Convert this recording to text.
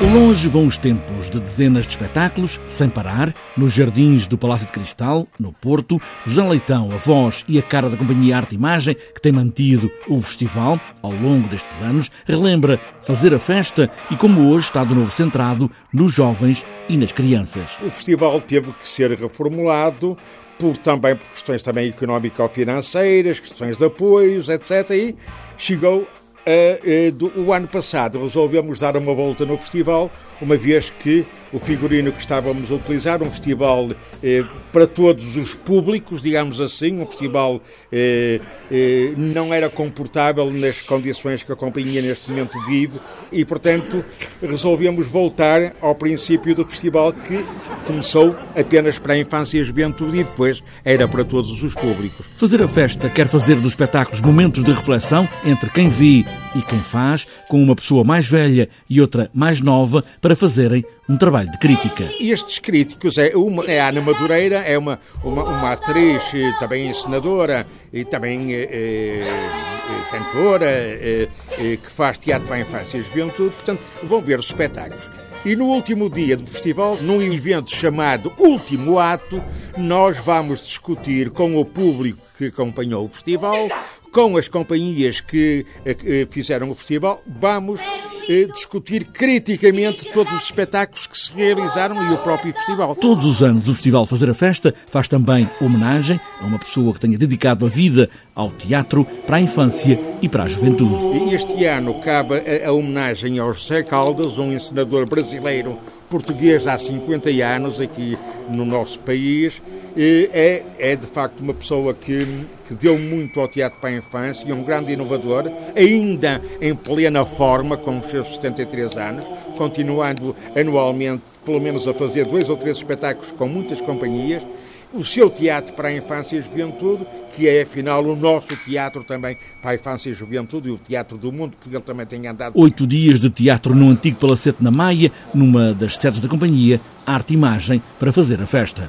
Longe vão os tempos de dezenas de espetáculos, sem parar, nos jardins do Palácio de Cristal, no Porto, José Leitão, a voz e a cara da Companhia Arte e Imagem, que tem mantido o festival ao longo destes anos, relembra fazer a festa e como hoje está de novo centrado nos jovens e nas crianças. O festival teve que ser reformulado por, também por questões também económico-financeiras, questões de apoios, etc. E chegou do, o ano passado resolvemos dar uma volta no festival, uma vez que o figurino que estávamos a utilizar, um festival uh, para todos os públicos, digamos assim, um festival não era comportável nas condições que a companhia neste momento vive e, portanto, resolvemos voltar ao princípio do festival que começou apenas para a infância e a juventude e depois era para todos os públicos. Fazer a festa quer fazer dos espetáculos momentos de reflexão entre quem vi e quem faz, com uma pessoa mais velha e outra mais nova, para fazerem um trabalho de crítica. Estes críticos é, uma, é a Ana Madureira, é uma, uma, uma atriz, eh, também encenadora e também é, cantora, é, que faz teatro para a infância e juventude, portanto, vão ver os espetáculos. E no último dia do festival, num evento chamado Último Ato, nós vamos discutir com o público que acompanhou o festival, com as companhias que fizeram o festival, vamos eh, discutir criticamente todos os espetáculos que se realizaram e o próprio festival. Todos os anos o Festival Fazer a Festa faz também homenagem a uma pessoa que tenha dedicado a vida ao teatro para a infância e para a juventude. Este ano cabe a, a homenagem ao José Caldas, um encenador brasileiro português há 50 anos aqui no nosso país. É, é de facto uma pessoa que, que deu muito ao teatro para a infância e um grande inovador, ainda em plena forma, com os seus 73 anos, continuando anualmente, pelo menos, a fazer dois ou três espetáculos com muitas companhias o seu teatro para a infância e juventude, que é afinal o nosso teatro também para a infância e juventude e o teatro do mundo, porque ele também tem andado. Oito dias de teatro no antigo Palacete na Maia, numa das sedes da companhia Arte Imagem, para fazer a festa.